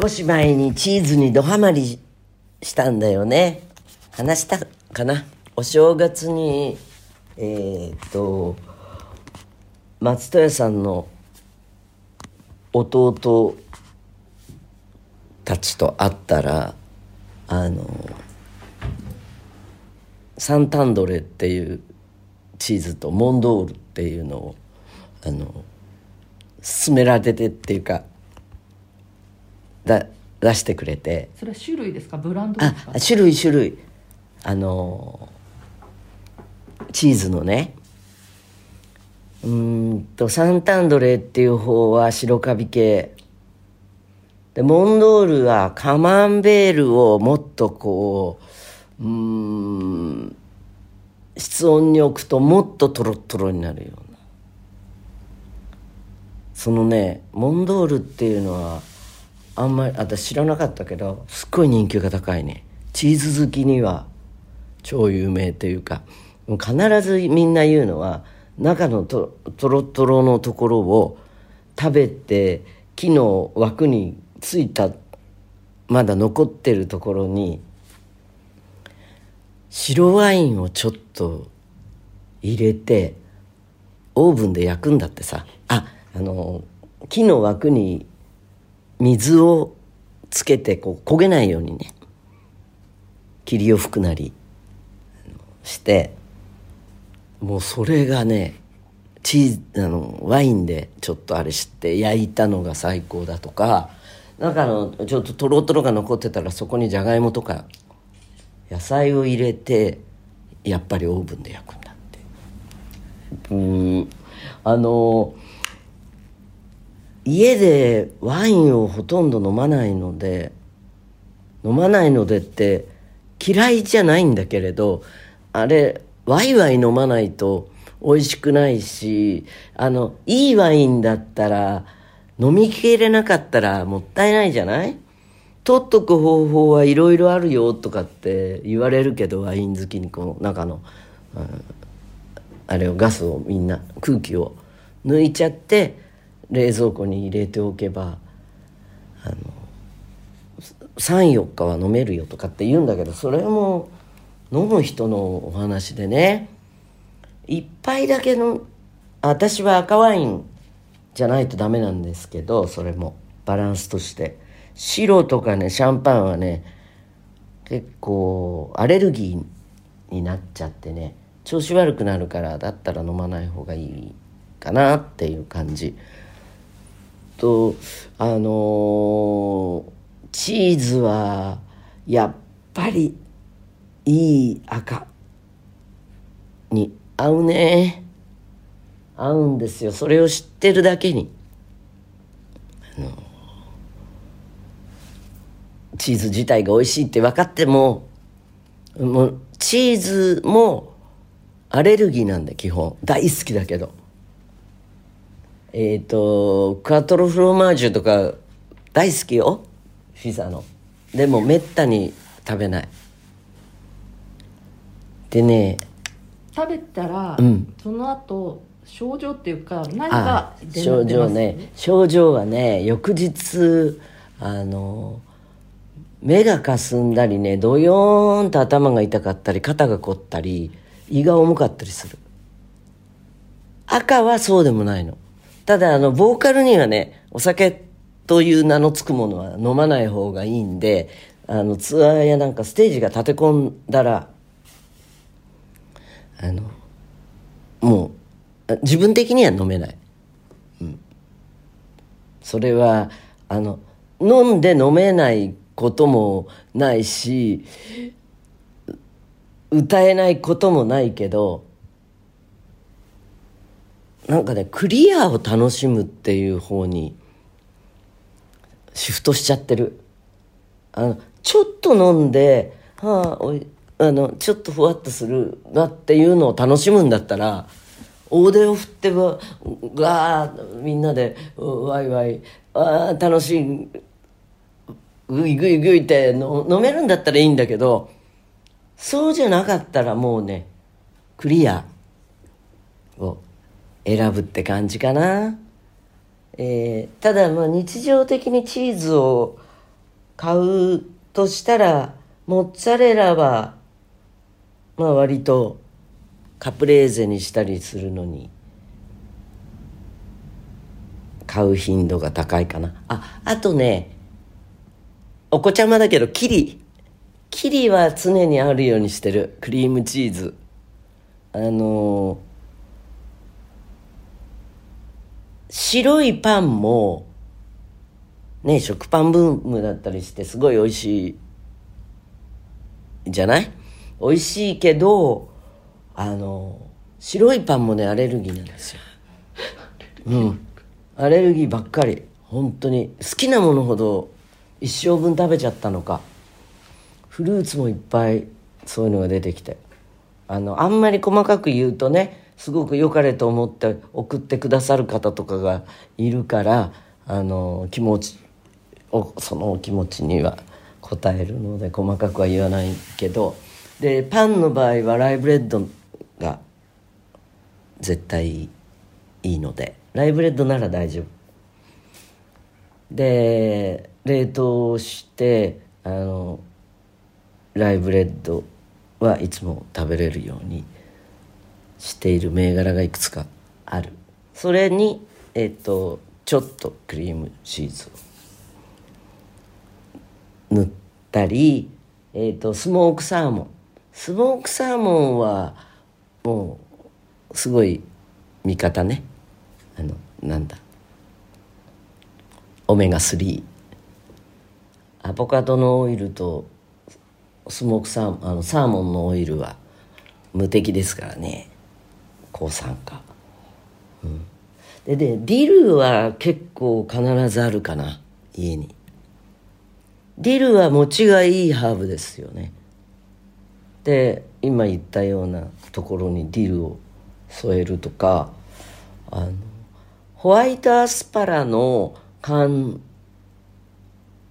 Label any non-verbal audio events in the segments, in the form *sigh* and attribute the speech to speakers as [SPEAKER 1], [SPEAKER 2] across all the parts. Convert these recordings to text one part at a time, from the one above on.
[SPEAKER 1] 少し前にチーズにドハマりしたんだよね。話したかな？お正月にえー、っと松任谷さんの弟たちと会ったらあのサンタンドレっていうチーズとモンドールっていうのをあの勧められてっていうかだ出してくれて。
[SPEAKER 2] それは種類ですか？ブランドですか？
[SPEAKER 1] あ種類種類。あのチーズのね。うーんとサンタンドレっていう方は白カビ系。でモンドールはカマンベールをもっとこううーん室温に置くともっとトロットロになるような。そのねモンドールっていうのはあんまり私知らなかったけどすっごい人気が高いね。チーズ好きには超有名というか必ずみんな言うのは中のととろとろのところを食べて木の枠についたまだ残ってるところに白ワインをちょっと入れてオーブンで焼くんだってさ。ああの木の枠に水をつけてこう焦げないようにね霧を吹くなりしてもうそれがねチーズあのワインでちょっとあれして焼いたのが最高だとか中のちょっととろとろが残ってたらそこにじゃがいもとか野菜を入れてやっぱりオーブンで焼くんだって。うん。あの家でワインをほとんど飲まないので飲まないのでって嫌いじゃないんだけれどあれワイワイ飲まないと美味しくないしあのいいワインだったら飲みきれなかったらもったいないじゃない？取っとく方法はいろいろあるよとかって言われるけどワイン好きにこの中の、うん、あれをガスをみんな空気を抜いちゃって冷蔵庫に入れておけばあの34日は飲めるよとかって言うんだけどそれも飲む人のお話でね一杯だけの私は赤ワインじゃないとダメなんですけどそれもバランスとして。白とかねシャンパンはね結構アレルギーになっちゃってね調子悪くなるからだったら飲まない方がいいかなっていう感じ。とあのー、チーズはやっぱりいい赤に合うね。合うんですよ。それを知ってるだけに。あのチーズ自体が美味しいって分かってももうチーズもアレルギーなんだ基本。大好きだけど。えっ、ー、とクアトロフロマージュとか大好きよ。ピザの。でもめったに食べない。でね
[SPEAKER 2] 食べたら、
[SPEAKER 1] うん。
[SPEAKER 2] その後症状っていうか何か出
[SPEAKER 1] 症状
[SPEAKER 2] 出ます？
[SPEAKER 1] ね。症状はね翌日あの目がかすんだりねドヨーンと頭が痛かったり肩が凝ったり胃が重かったりする。赤はそうでもないのただあのボーカルにはねお酒という名の付くものは飲まない方がいいんであのツアーやなんかステージが立て込んだらあのもう自分的には飲めない、うん、それはあの飲んで飲めないこともないし歌えないこともないけどなんかねクリアを楽しむっていう方にシフトしちゃってる。あのちょっと飲んで、はあ、おいあのちょっとふわっとするなっていうのを楽しむんだったら大手を振ってばガーみんなでワイワイあ楽しいグイグイグイっての飲めるんだったらいいんだけどそうじゃなかったらもうねクリアを選ぶって感じかな。えーただまあ日常的にチーズを買うとしたらモッツァレラはまあ割とカプレーゼにしたりするのに買う頻度が高いかな。ああとねお子ちゃまだけどキリ。キリは常にあるようにしてる。クリームチーズ。あの白いパンもね食パンブームだったりしてすごい美味しいじゃない？美味しいけどあの白いパンもねアレルギーなんですよ。うん。アレルギーばっかり。本当に。好きなものほど一生分食べちゃったのか。フルーツもいっぱいそういうのが出てきて。あのあんまり細かく言うとねすごく良かれと思って送ってくださる方とかがいるからあの気持ちをその気持ちには応えるので細かくは言わないけどでパンの場合はライブレッドが絶対いいのでライブレッドなら大丈夫。で冷凍してあのライブレッドはいつも食べれるようにしている銘柄がいくつかある。それにえっ、とちょっとクリームチーズを塗ったり、えっとスモークサーモン。スモークサーモンはもうすごい味方ね。あのなんだ。オメガ3アボカドのオイルとスモークサーモンあのサーモンのオイルは無敵ですからね。抗酸化、うん、ででディルは結構必ずあるかな家に。ディルは持ちがいいハーブですよね。で今言ったようなところにディルを添えるとかあのホワイトアスパラの缶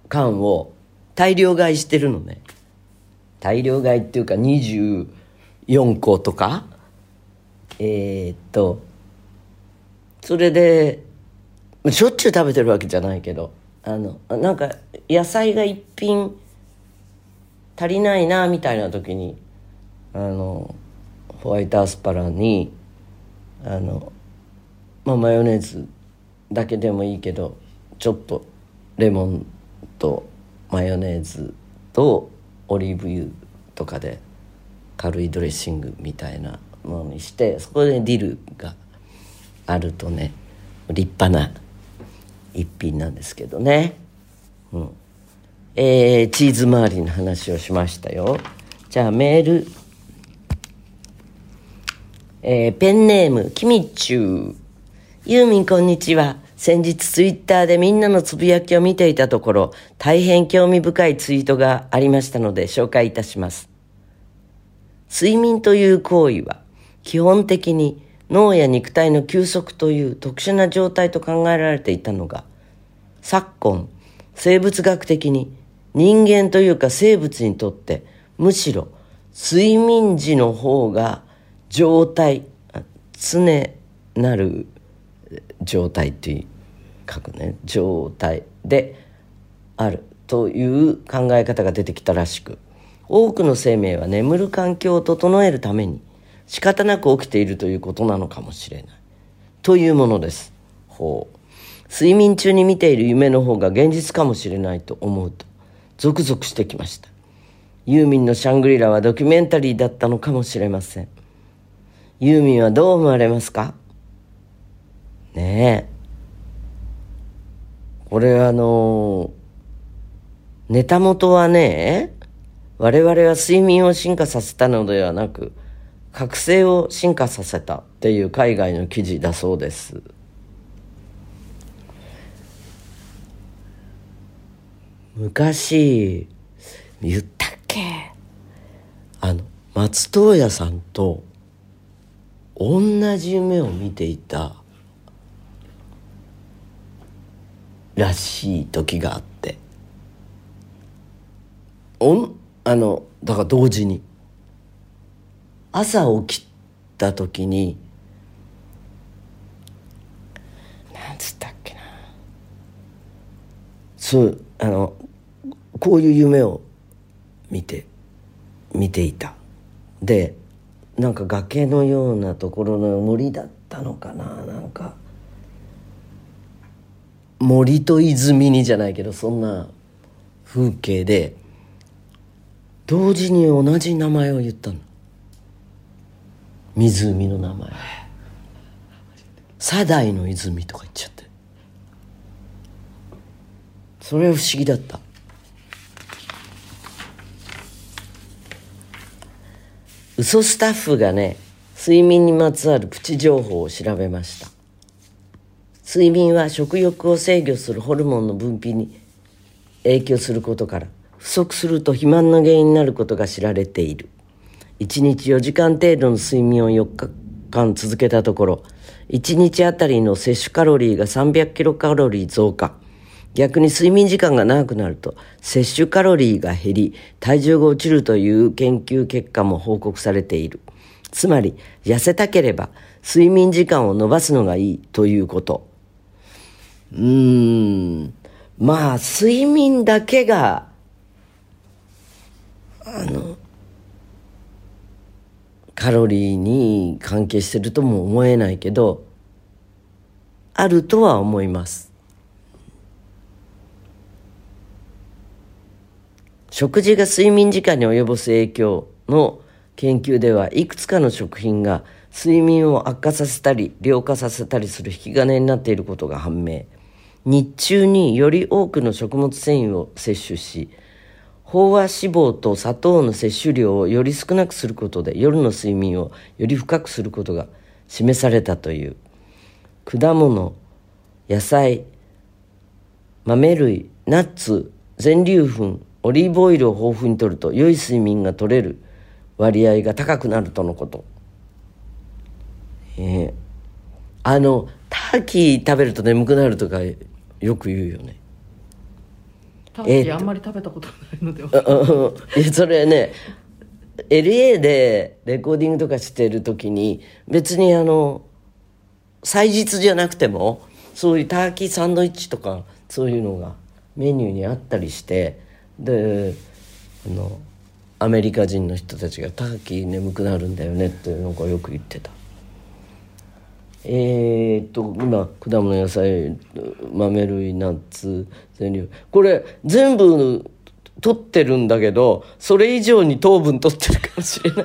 [SPEAKER 1] 缶を大量買いしてるのね。大量買いっていうか24個とかえー、っとそれでしょっちゅう食べてるわけじゃないけどあのなんか野菜が一品足りないなみたいな時にあのホワイトアスパラにあの、まあ、マヨネーズだけでもいいけどちょっとレモンとマヨネーズとオリーブ油とかで軽いドレッシングみたいなものにしてそこでディルがあるとね立派な一品なんですけどね。うんえー、チーズ周りの話をしましたよ。じゃあメール。えー、ペンネーム、キミッチュ。ユーミンこんにちは。先日ツイッターでみんなのつぶやきを見ていたところ、大変興味深いツイートがありましたので紹介いたします。睡眠という行為は、基本的に脳や肉体の休息という特殊な状態と考えられていたのが、昨今、生物学的に人間というか生物にとってむしろ睡眠時の方が状態常なる状態という書くね状態であるという考え方が出てきたらしく多くの生命は眠る環境を整えるために仕方なく起きているということなのかもしれない。というものです。ほう。睡眠中に見ている夢の方が現実かもしれないと思うとゾクゾクしてきました。ユーミンのシャングリラはドキュメンタリーだったのかもしれません。ユーミンはどう思われますか？ねえ。これあのネタ元はね我々は睡眠を進化させたのではなく覚醒を進化させたっていう海外の記事だそうです。昔言ったっけ？あの松任谷さんと同じ夢を見ていたらしい時があって。おんあのだから同時に。朝起きた時になんつったっけな。そうあのこういう夢を見て見ていた。でなんか崖のようなところの森だったのかな。なんか森と泉にじゃないけどそんな風景で同時に同じ名前を言ったの湖の名前。左大の泉とか言っちゃって。それは不思議だった。嘘スタッフがね睡眠にまつわるプチ情報を調べました。睡眠は食欲を制御するホルモンの分泌に影響することから不足すると肥満の原因になることが知られている。1日4時間程度の睡眠を4日間続けたところ1日あたりの摂取カロリーが300キロカロリー増加。逆に睡眠時間が長くなると摂取カロリーが減り体重が落ちるという研究結果も報告されている。つまり痩せたければ睡眠時間を延ばすのがいいということ。うーん。まあ睡眠だけがあのカロリーに関係してるとも思えないけどあるとは思います。食事が睡眠時間に及ぼす影響の研究ではいくつかの食品が睡眠を悪化させたり良化させたりする引き金になっていることが判明。日中により多くの食物繊維を摂取し飽和脂肪と砂糖の摂取量をより少なくすることで夜の睡眠をより深くすることが示されたという。果物野菜豆類ナッツ全粒粉オリーブオイルを豊富に摂ると良い睡眠が取れる割合が高くなるとのこと。ええあのターキー食べると眠くなるとかよく言うよね。えー
[SPEAKER 2] あんまり食べたことないのでは、
[SPEAKER 1] それね LA でレコーディングとかしてる時に別にあの祭日じゃなくてもそういうターキーサンドイッチとかそういうのがメニューにあったりしてであのアメリカ人の人たちが「ターキー眠くなるんだよね」ってなんかよく言ってた。えー、っと今果物野菜豆類ナッツ全粒。これ全部取ってるんだけどそれ以上に糖分取ってるかもしれない。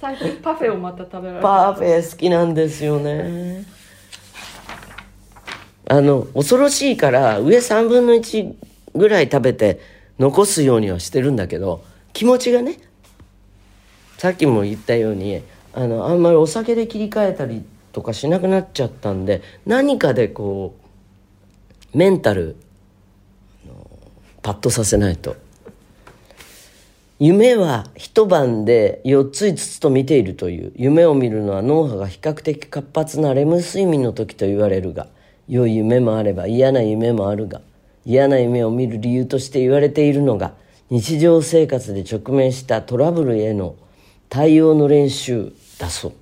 [SPEAKER 2] 最近パフェをまた食べられる
[SPEAKER 1] パフェ好きなんですよね。あの恐ろしいから上3分の1ぐらい食べて残すようにはしてるんだけど気持ちがねさっきも言ったようにあのあんまりお酒で切り替えたりとかしなくなっちゃったんで何かでこうメンタルパッとさせないと。夢は一晩で4つ5つと見ているという夢を見るのは脳波が比較的活発なレム睡眠の時と言われるが良い夢もあれば嫌な夢もあるが嫌な夢を見る理由として言われているのが日常生活で直面したトラブルへの対応の練習。だそう。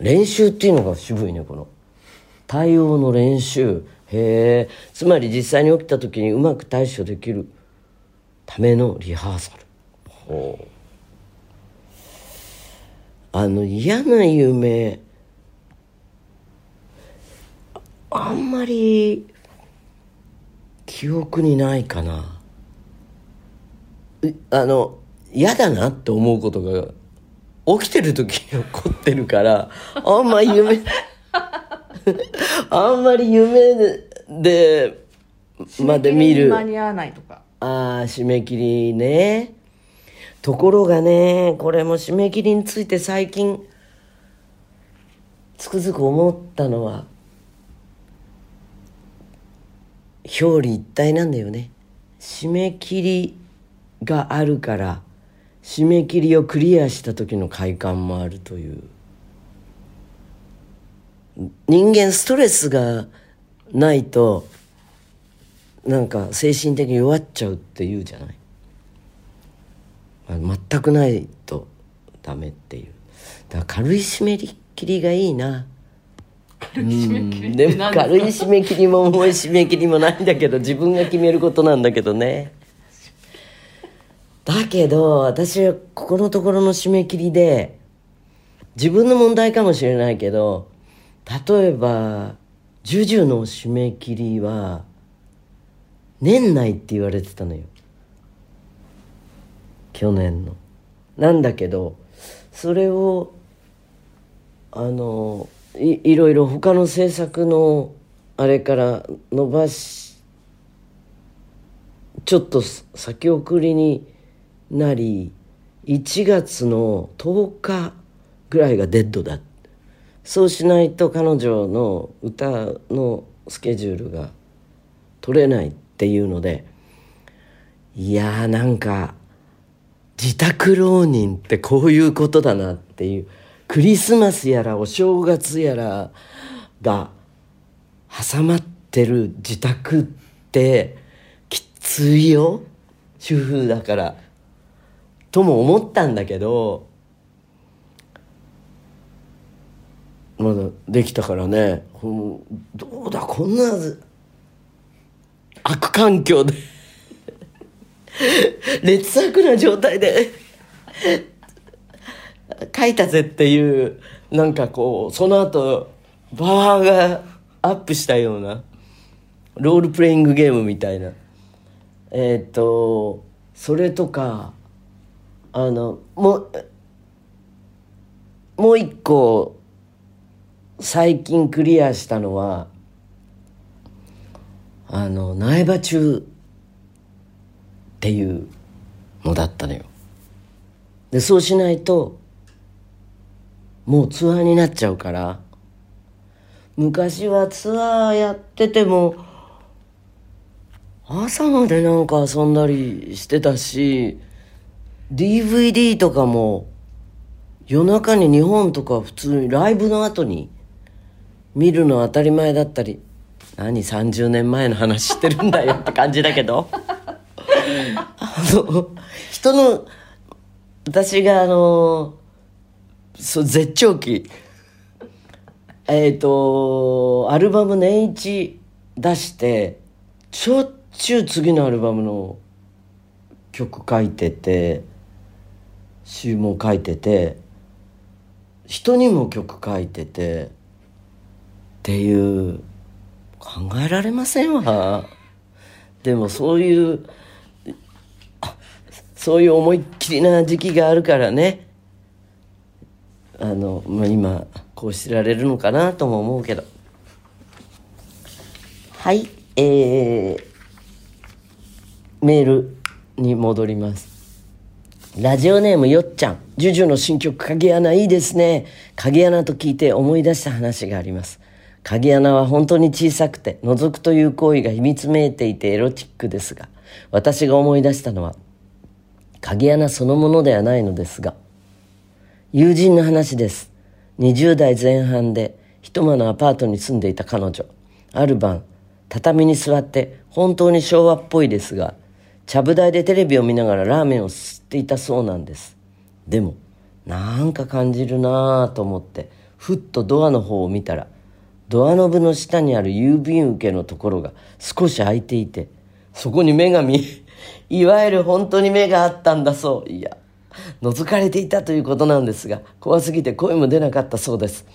[SPEAKER 1] 練習っていうのが渋いねこの。対応の練習。へえつまり実際に起きた時にうまく対処できる。ためのリハーサル。ほう。あの嫌な夢。あんまり記憶にないかな。うあの嫌だなって思うことが起きてる時に起こってるからあんま夢あんまり夢でまで見る。
[SPEAKER 2] 間に合わないとか。
[SPEAKER 1] ああ締め切りね。ところがねこれも締め切りについて最近つくづく思ったのは表裏一体なんだよね。締め切りがあるから締め切りをクリアした時の快感もあるという。人間ストレスがないとなんか精神的に弱っちゃうって言うじゃない。あ全くないとダメっていう。だから軽い締め切りがいいな。うん。でも軽い締め切りも重い締め切りもないんだけど自分が決めることなんだけどねだけど私はここのところの締め切りで自分の問題かもしれないけど例えば「ジュジュの締め切りは年内って言われてたのよ去年の。なんだけどそれをあのいいろいろ他の政策のあれから伸ばしちょっと先送りになり1月の10日ぐらいがデッドだ。そうしないと彼女の歌のスケジュールが取れないっていうのでいやーなんか自宅浪人ってこういうことだなっていうクリスマスやらお正月やらが挟まってる自宅ってきついよ。主婦だから。とも思ったんだけどまだできたからね。どうだこんな悪環境で *laughs* 劣悪な状態で書いたぜっていうなんかこうその後パワーがアップしたようなロールプレイングゲームみたいな。えっ、とそれとかあのもうもう一個最近クリアしたのはあの苗場中っていうのだったのよ。でそうしないともうツアーになっちゃうから昔はツアーやってても朝までなんか遊んだりしてたし DVD とかも夜中に日本とか普通にライブの後に見るの当たり前だったり何30年前の話してるんだよって感じだけど。あの人の私があのそう絶頂期。えっ、ー、とアルバム年一出してしょっちゅう次のアルバムの曲書いてて詩も書いてて人にも曲書いててっていう考えられませんわ。でもそういうそういう思いっきりな時期があるからね。あの、まあ、今こうしてられるのかなとも思うけど。はいえー、メールに戻ります。ラジオネームよっちゃん。ジュジュの新曲鍵穴いいですね。鍵穴と聞いて思い出した話があります。鍵穴は本当に小さくて、覗くという行為が秘密めいていてエロチックですが、私が思い出したのは、鍵穴そのものではないのですが、友人の話です。20代前半で一間のアパートに住んでいた彼女。ある晩、畳に座って本当に昭和っぽいですが、ちゃぶ台でテレビを見ながらラーメンを吸っていたそうなんです。でも、なんか感じるなぁと思って、ふっとドアの方を見たら、ドアノブの下にある郵便受けのところが少し開いていて、そこに目が見え、*laughs* いわゆる本当に目があったんだそう。いや、覗かれていたということなんですが、怖すぎて声も出なかったそうです。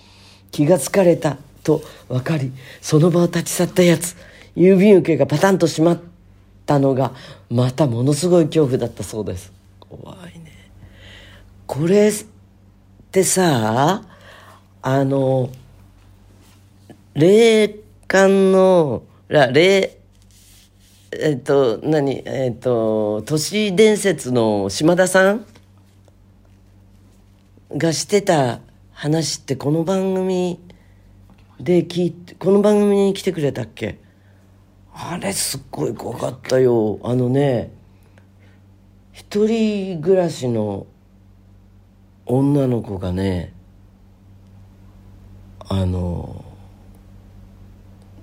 [SPEAKER 1] 気がつかれたと分かり、その場を立ち去ったやつ、郵便受けがパタンと閉まったのが、またものすごい恐怖だったそうです。怖いね。これってさ、あの、霊感の、霊、えっと、何、えっと、都市伝説の島田さんがしてた話ってこの番組で聞いて、この番組に来てくれたっけ？あれすっごい怖かったよ。あのね、一人暮らしの女の子がね、あの、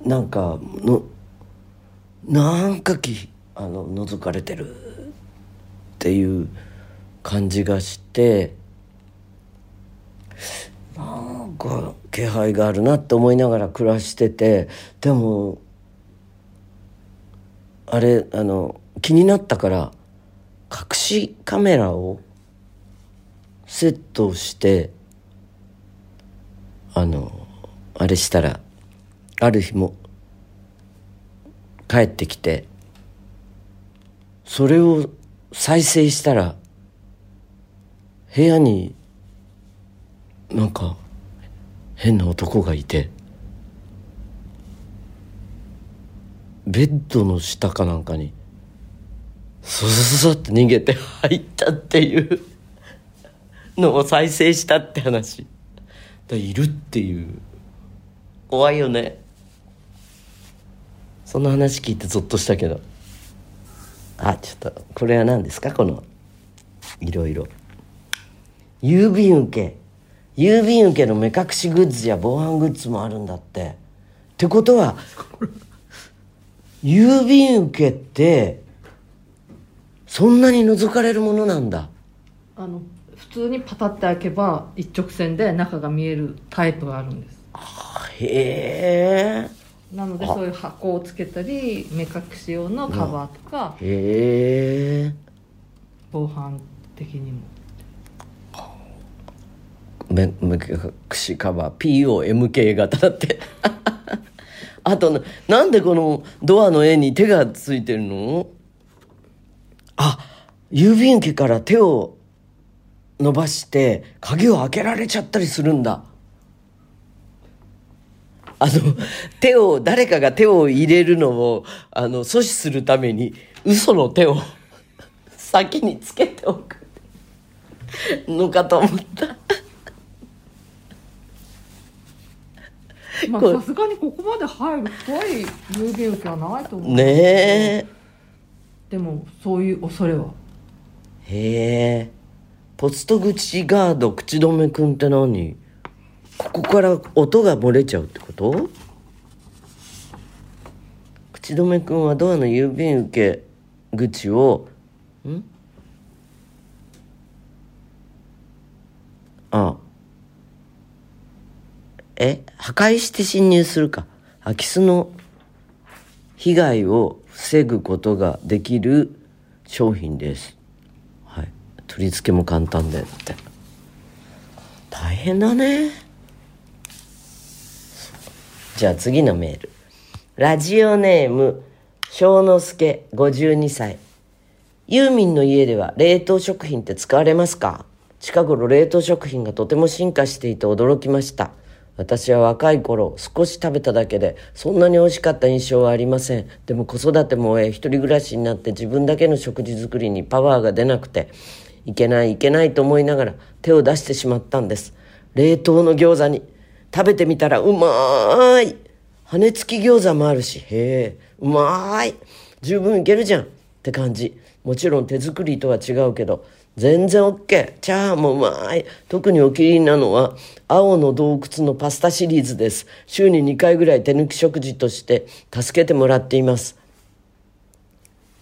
[SPEAKER 1] なんかの、なんかきあの覗かれてるっていう感じがしてなんか気配があるなって思いながら暮らしててでもあれあの気になったから隠しカメラをセットしてあのあれしたらある日も帰ってきてそれを再生したら部屋になんか変な男がいてベッドの下かなんかにそそそそって逃げて入ったっていうのを再生したって話。だいるっていう。怖いよね。その話聞いてゾッとしたけど。あちょっとこれは何ですか？このいろいろ。郵便受け。郵便受けの目隠しグッズや防犯グッズもあるんだって。ってことは郵便受けってそんなに覗かれるものなんだ。
[SPEAKER 2] あの普通にパタッて開けば一直線で中が見えるタイプがあるんです。
[SPEAKER 1] へえ。
[SPEAKER 2] なのでそういう箱をつけたり目隠し用のカバーとか
[SPEAKER 1] へえ。
[SPEAKER 2] 防犯的にも。
[SPEAKER 1] 目目隠しカバー。POMK 型だってあとなんでこのドアの絵に手がついてるの？あ郵便受けから手を伸ばして鍵を開けられちゃったりするんだ。あの手を誰かが手を入れるのをあの阻止するために嘘の手を先につけておくのかと思った。
[SPEAKER 2] まあさすがにここまで入る怖い郵便受けはないと思う。
[SPEAKER 1] ねえ。
[SPEAKER 2] でもそういう恐れは。
[SPEAKER 1] へえ。ポスト口ガード口止めくんって何？ここから音が漏れちゃうってこと？口止めくんはドアの郵便受け口をん？あえ破壊して侵入するか。空き巣の被害を防ぐことができる商品です。はい。取り付けも簡単で。って。大変だね。じゃあ次のメール。ラジオネーム小之助52歳ユーミンの家では冷凍食品って使われますか？近頃冷凍食品がとても進化していて驚きました。私は若い頃少し食べただけでそんなに美味しかった印象はありません。でも子育ても終え一人暮らしになって自分だけの食事作りにパワーが出なくていけないいけないと思いながら手を出してしまったんです。冷凍の餃子に食べてみたらうまーい。羽根付き餃子もあるしへえうまーい。十分いけるじゃん。って感じ。もちろん手作りとは違うけど全然 OK チャー。ハンもうまい特にお気に入りなのは青の洞窟のパスタシリーズです。週に2回ぐらい手抜き食事として助けてもらっています。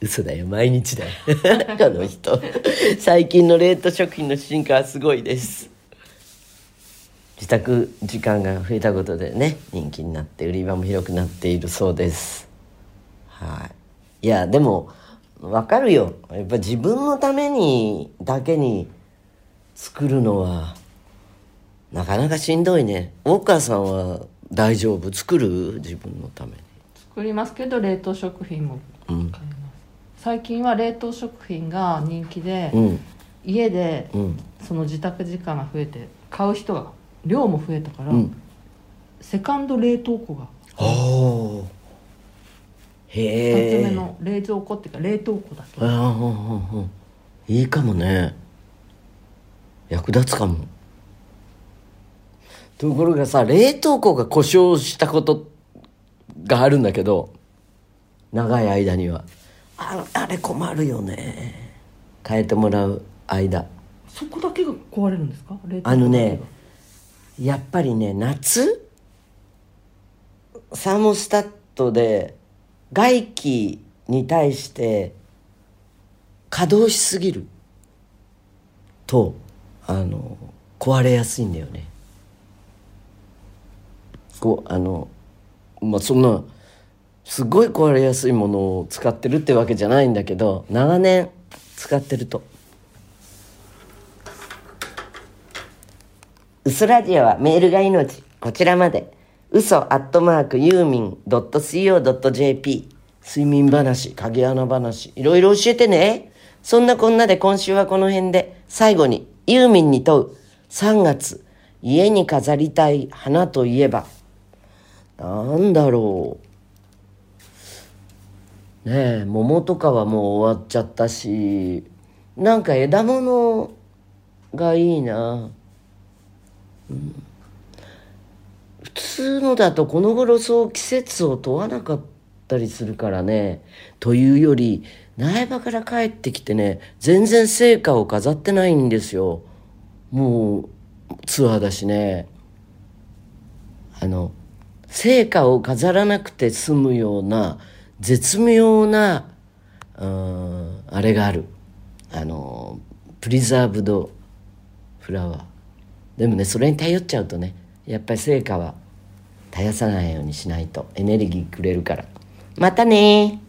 [SPEAKER 1] 嘘だよ。毎日だよ。*laughs* この人。最近の冷凍食品の進化はすごいです。自宅時間が増えたことでね人気になって売り場も広くなっているそうです。はい。いやでもわかるよ。やっぱ自分のためにだけに作るのはなかなかしんどいね。大川さんは大丈夫？作る？自分のために。
[SPEAKER 2] 作りますけど冷凍食品も
[SPEAKER 1] うん
[SPEAKER 2] 買います、最近は冷凍食品が人気で、
[SPEAKER 1] うん。
[SPEAKER 2] 家で
[SPEAKER 1] うん。
[SPEAKER 2] その自宅時間が増えて買う人が量も増えたから、
[SPEAKER 1] うん。
[SPEAKER 2] セカンド冷凍庫が
[SPEAKER 1] おおへえ
[SPEAKER 2] 2つ目の冷蔵庫っていうか冷凍庫だけ
[SPEAKER 1] ああいいかもね。役立つかも。ところがさ冷凍庫が故障したことがあるんだけど長い間には。ああれ困るよね。変えてもらう間。
[SPEAKER 2] そこだけが壊れるんですか？冷凍庫
[SPEAKER 1] あのねやっぱりね夏？サーモスタットで外気に対して稼働しすぎるとあの壊れやすいんだよね。こうあのまあそんなすごい壊れやすいものを使ってるってわけじゃないんだけど長年使ってると。嘘ラジオはメールが命。こちらまで。嘘アットマークユーミン .co.jp 睡眠話影穴話。いろいろ教えてね。そんなこんなで今週はこの辺で最後にユーミンに問う。3月家に飾りたい花といえば。なんだろう。ねえ桃とかはもう終わっちゃったし。なんか枝物がいいな、うん、普通のだとこの頃そう季節を問わなかったりするからね。というより苗場から帰ってきてね全然成果を飾ってないんですよ。もうツアーだしね。あの成果を飾らなくて済むような絶妙なうんあれがある。あのプリザーブドフラワーでもねそれに頼っちゃうとねやっぱり成果は絶やさないようにしないと。エネルギーくれるから。またね